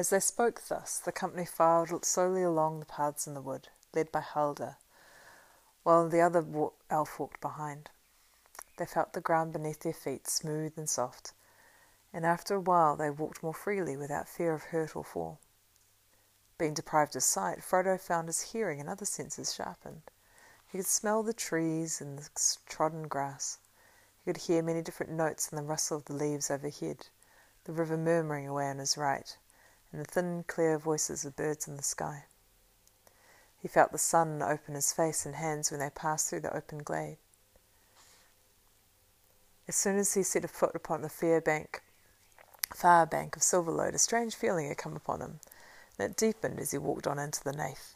As they spoke thus, the company filed slowly along the paths in the wood, led by Haldir, while the other elf walked behind. They felt the ground beneath their feet smooth and soft, and after a while they walked more freely without fear of hurt or fall. Being deprived of sight, Frodo found his hearing and other senses sharpened. He could smell the trees and the trodden grass. He could hear many different notes in the rustle of the leaves overhead, the river murmuring away on his right, and the thin, clear voices of birds in the sky. He felt the sun open his face and hands when they passed through the open glade. As soon as he set a foot upon the fair bank, far bank of Silverlode, a strange feeling had come upon him, and it deepened as he walked on into the Naith.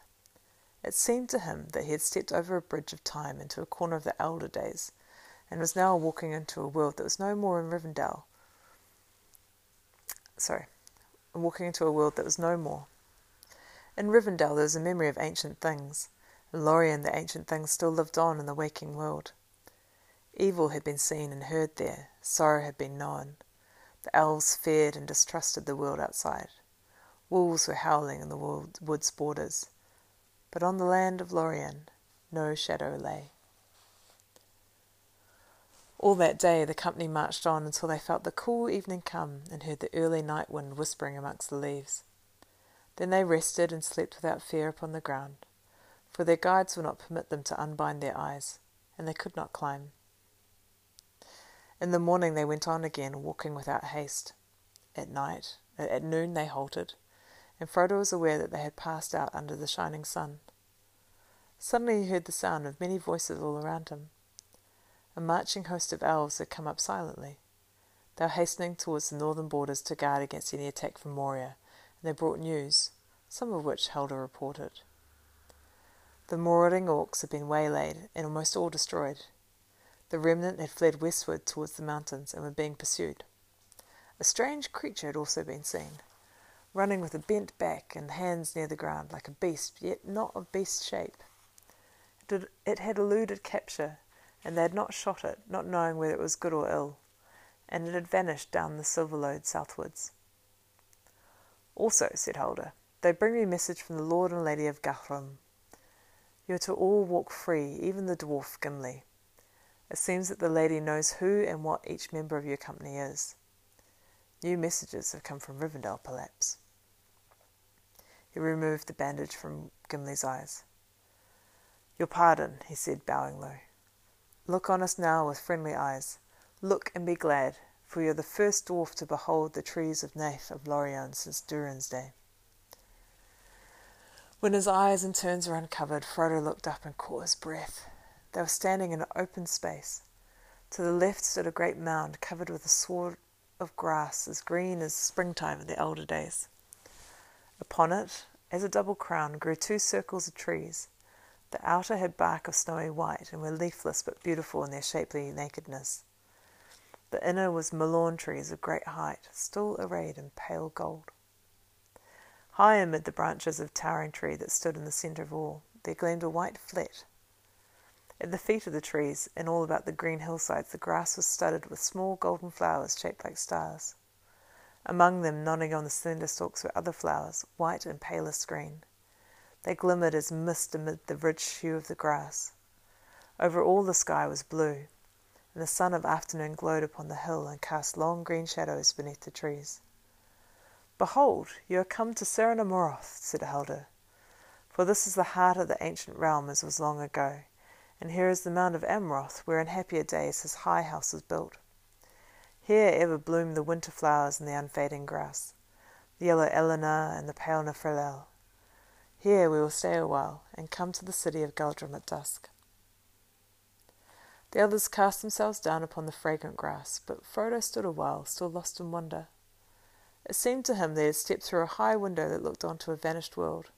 It seemed to him that he had stepped over a bridge of time into a corner of the elder days, and was now walking into a world that was no more in Rivendell. Sorry, walking into a world that was no more. In Rivendell there was a memory of ancient things. In Lorien the ancient things still lived on in the waking world. Evil had been seen and heard there, sorrow had been known. The elves feared and distrusted the world outside. Wolves were howling in the wood's borders. But on the land of Lorien no shadow lay. All that day the company marched on until they felt the cool evening come and heard the early night wind whispering amongst the leaves. Then they rested and slept without fear upon the ground, for their guides would not permit them to unbind their eyes, and they could not climb. In the morning they went on again, walking without haste. At night, at noon, they halted, and Frodo was aware that they had passed out under the shining sun. Suddenly he heard the sound of many voices all around him. A marching host of elves had come up silently. They were hastening towards the northern borders to guard against any attack from Moria, and they brought news, some of which Haldir reported. The marauding orcs had been waylaid and almost all destroyed. The remnant had fled westward towards the mountains and were being pursued. A strange creature had also been seen, running with a bent back and hands near the ground like a beast, yet not of beast shape. It had eluded capture, and they had not shot it, not knowing whether it was good or ill, and it had vanished down the Silverlode southwards. Also, said Haldir, they bring me message from the Lord and Lady of Galadhrim. You are to all walk free, even the dwarf Gimli. It seems that the lady knows who and what each member of your company is. New messages have come from Rivendell, perhaps. He removed the bandage from Gimli's eyes. Your pardon, he said, bowing low. Look on us now with friendly eyes. Look and be glad, for you are the first dwarf to behold the trees of Naith of Lorien since Durin's day. When his eyes and turns were uncovered, Frodo looked up and caught his breath. They were standing in an open space. To the left stood a great mound covered with a sward of grass as green as springtime in the elder days. Upon it, as a double crown, grew two circles of trees. The outer had bark of snowy white and were leafless but beautiful in their shapely nakedness. The inner was mallorn trees of great height, still arrayed in pale gold. High amid the branches of towering tree that stood in the centre of all, there gleamed a white flet at the feet of the trees and all about the green hillsides the grass was studded with small golden flowers shaped like stars. Among them, nodding on the slender stalks, were other flowers, white and palest green. They glimmered as mist amid the rich hue of the grass. Over all the sky was blue, and the sun of afternoon glowed upon the hill and cast long green shadows beneath the trees. Behold, you are come to Cerin Amroth, said Haldir, for this is the heart of the ancient realm as was long ago, and here is the Mount of Amroth, where in happier days his high house was built. Here ever bloom the winter flowers and the unfading grass, the yellow Elenna and the pale Niphredil. Here we will stay a while, and come to the city of Galadhrim at dusk. The others cast themselves down upon the fragrant grass, but Frodo stood a while, still lost in wonder. It seemed to him they had stepped through a high window that looked on to a vanished world.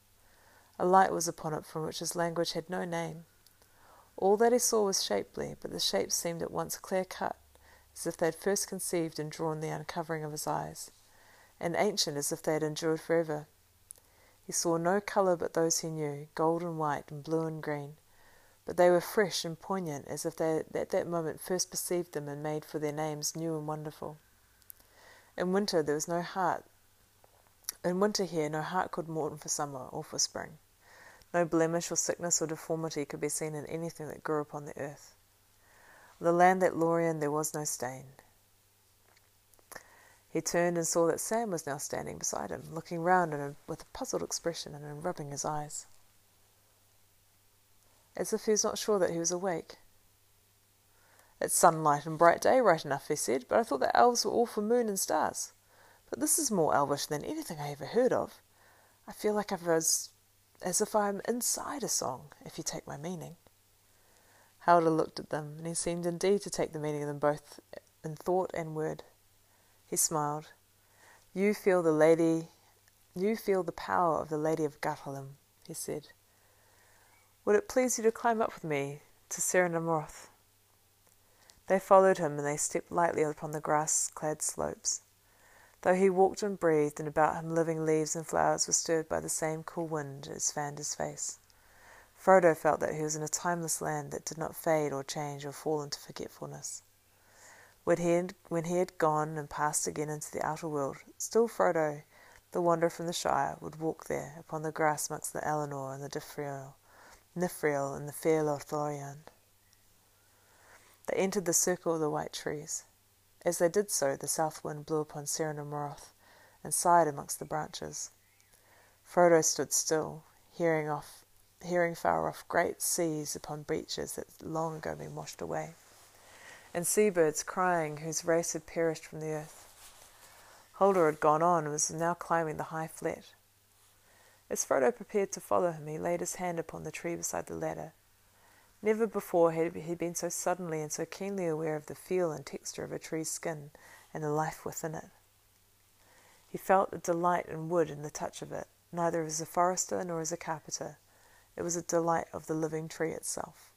A light was upon it from which his language had no name. All that he saw was shapely, but the shapes seemed at once clear cut, as if they had first conceived and drawn the uncovering of his eyes, and ancient as if they had endured for ever. He saw no colour but those he knew, gold and white and blue and green, but they were fresh and poignant as if they had at that moment first perceived them and made for their names new and wonderful. In winter there was no heart In winter here, no heart could mourn for summer or for spring. No blemish or sickness or deformity could be seen in anything that grew upon the earth. On the land that Lorien there was no stain. He turned and saw that Sam was now standing beside him, looking round at him with a puzzled expression and rubbing his eyes, as if he was not sure that he was awake. It's sunlight and bright day, right enough, he said, but I thought the elves were all for moon and stars. But this is more elvish than anything I ever heard of. I feel like I was as if I'm inside a song, if you take my meaning. Haldir looked at them, and he seemed indeed to take the meaning of them both in thought and word. He smiled. You feel the lady you feel the power of the Lady of Galadhrim, he said. Would it please you to climb up with me to Cerin Amroth? They followed him, and they stepped lightly upon the grass clad slopes. Though he walked and breathed, and about him living leaves and flowers were stirred by the same cool wind as fanned his face, Frodo felt that he was in a timeless land that did not fade or change or fall into forgetfulness. When he had, when he had gone and passed again into the outer world, still Frodo, the wanderer from the Shire, would walk there upon the grass amongst the Elanor and the Diffriel, Nifriel and the fair Lord Lothlorien. They entered the circle of the white trees. As they did so, the south wind blew upon Cerin Amroth and sighed amongst the branches. Frodo stood still, hearing off, hearing far off great seas upon beaches that had long ago been washed away, and seabirds crying whose race had perished from the earth. Haldir had gone on and was now climbing the high flat. As Frodo prepared to follow him, he laid his hand upon the tree beside the ladder Never before had he been so suddenly and so keenly aware of the feel and texture of a tree's skin and the life within it. He felt a delight in wood and the touch of it, neither as a forester nor as a carpenter. It was a delight of the living tree itself.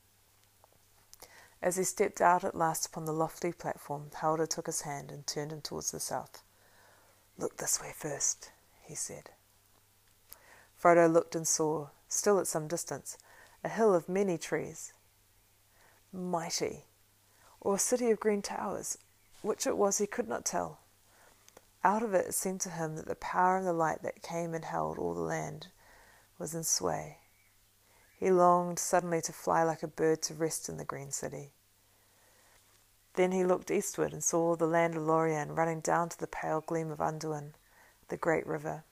As he stepped out at last upon the lofty platform, Haldir took his hand and turned him towards the south. Look this way first, he said. Frodo looked and saw, still at some distance, a hill of many trees. Mighty, or a city of green towers, which it was he could not tell. Out of it it seemed to him that the power of the light that came and held all the land was in sway. He longed suddenly to fly like a bird to rest in the green city. Then he looked eastward and saw the land of Lorien running down to the pale gleam of Anduin, the great river.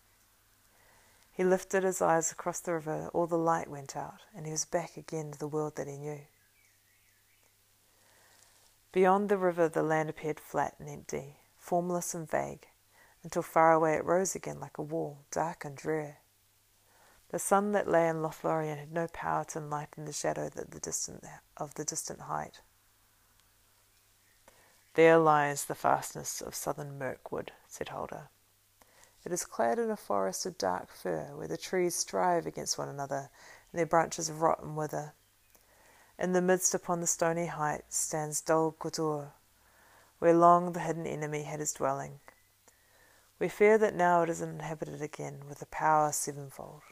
He lifted his eyes across the river, all the light went out, and he was back again to the world that he knew. Beyond the river, the land appeared flat and empty, formless and vague, until far away it rose again like a wall, dark and drear. The sun that lay in Lothlorien had no power to enlighten the shadow that the distant, of the distant height. There lies the fastness of southern Mirkwood, said Haldir. It is clad in a forest of dark fir, where the trees strive against one another, and their branches rot and wither. In the midst upon the stony height stands Dol Guldur, where long the hidden enemy had his dwelling. We fear that now it is inhabited again with a power sevenfold.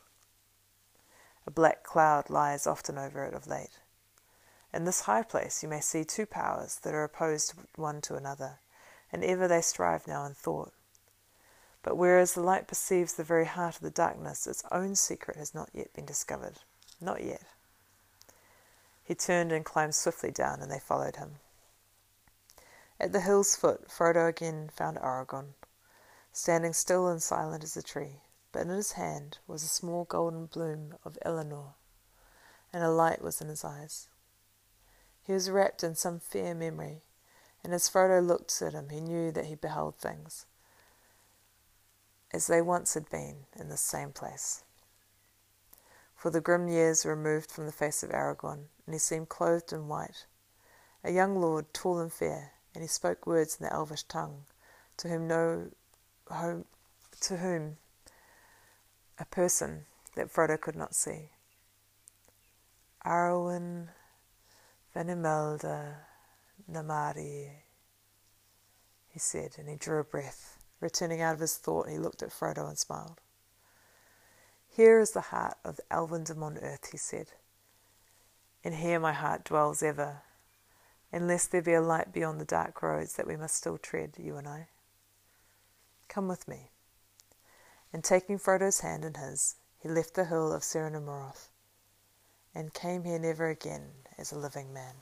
A black cloud lies often over it of late. In this high place you may see two powers that are opposed one to another, and ever they strive now in thought. But whereas the light perceives the very heart of the darkness, its own secret has not yet been discovered. Not yet. He turned and climbed swiftly down, and they followed him. At the hill's foot, Frodo again found Aragorn, standing still and silent as a tree, but in his hand was a small golden bloom of Elanor, and a light was in his eyes. He was wrapped in some fair memory, and as Frodo looked at him, he knew that he beheld things as they once had been in the same place. For the grim years were removed from the face of Aragorn, and he seemed clothed in white, a young lord, tall and fair, and he spoke words in the Elvish tongue, to whom no, home, to whom a person that Frodo could not see. Arwen vanimelda namárië, he said, and he drew a breath. Returning out of his thought, he looked at Frodo and smiled. Here is the heart of the Elvendom on earth, he said, and here my heart dwells ever, unless there be a light beyond the dark roads that we must still tread, you and I. Come with me. And taking Frodo's hand in his, he left the hill of Ser Amoroth, and came here never again as a living man.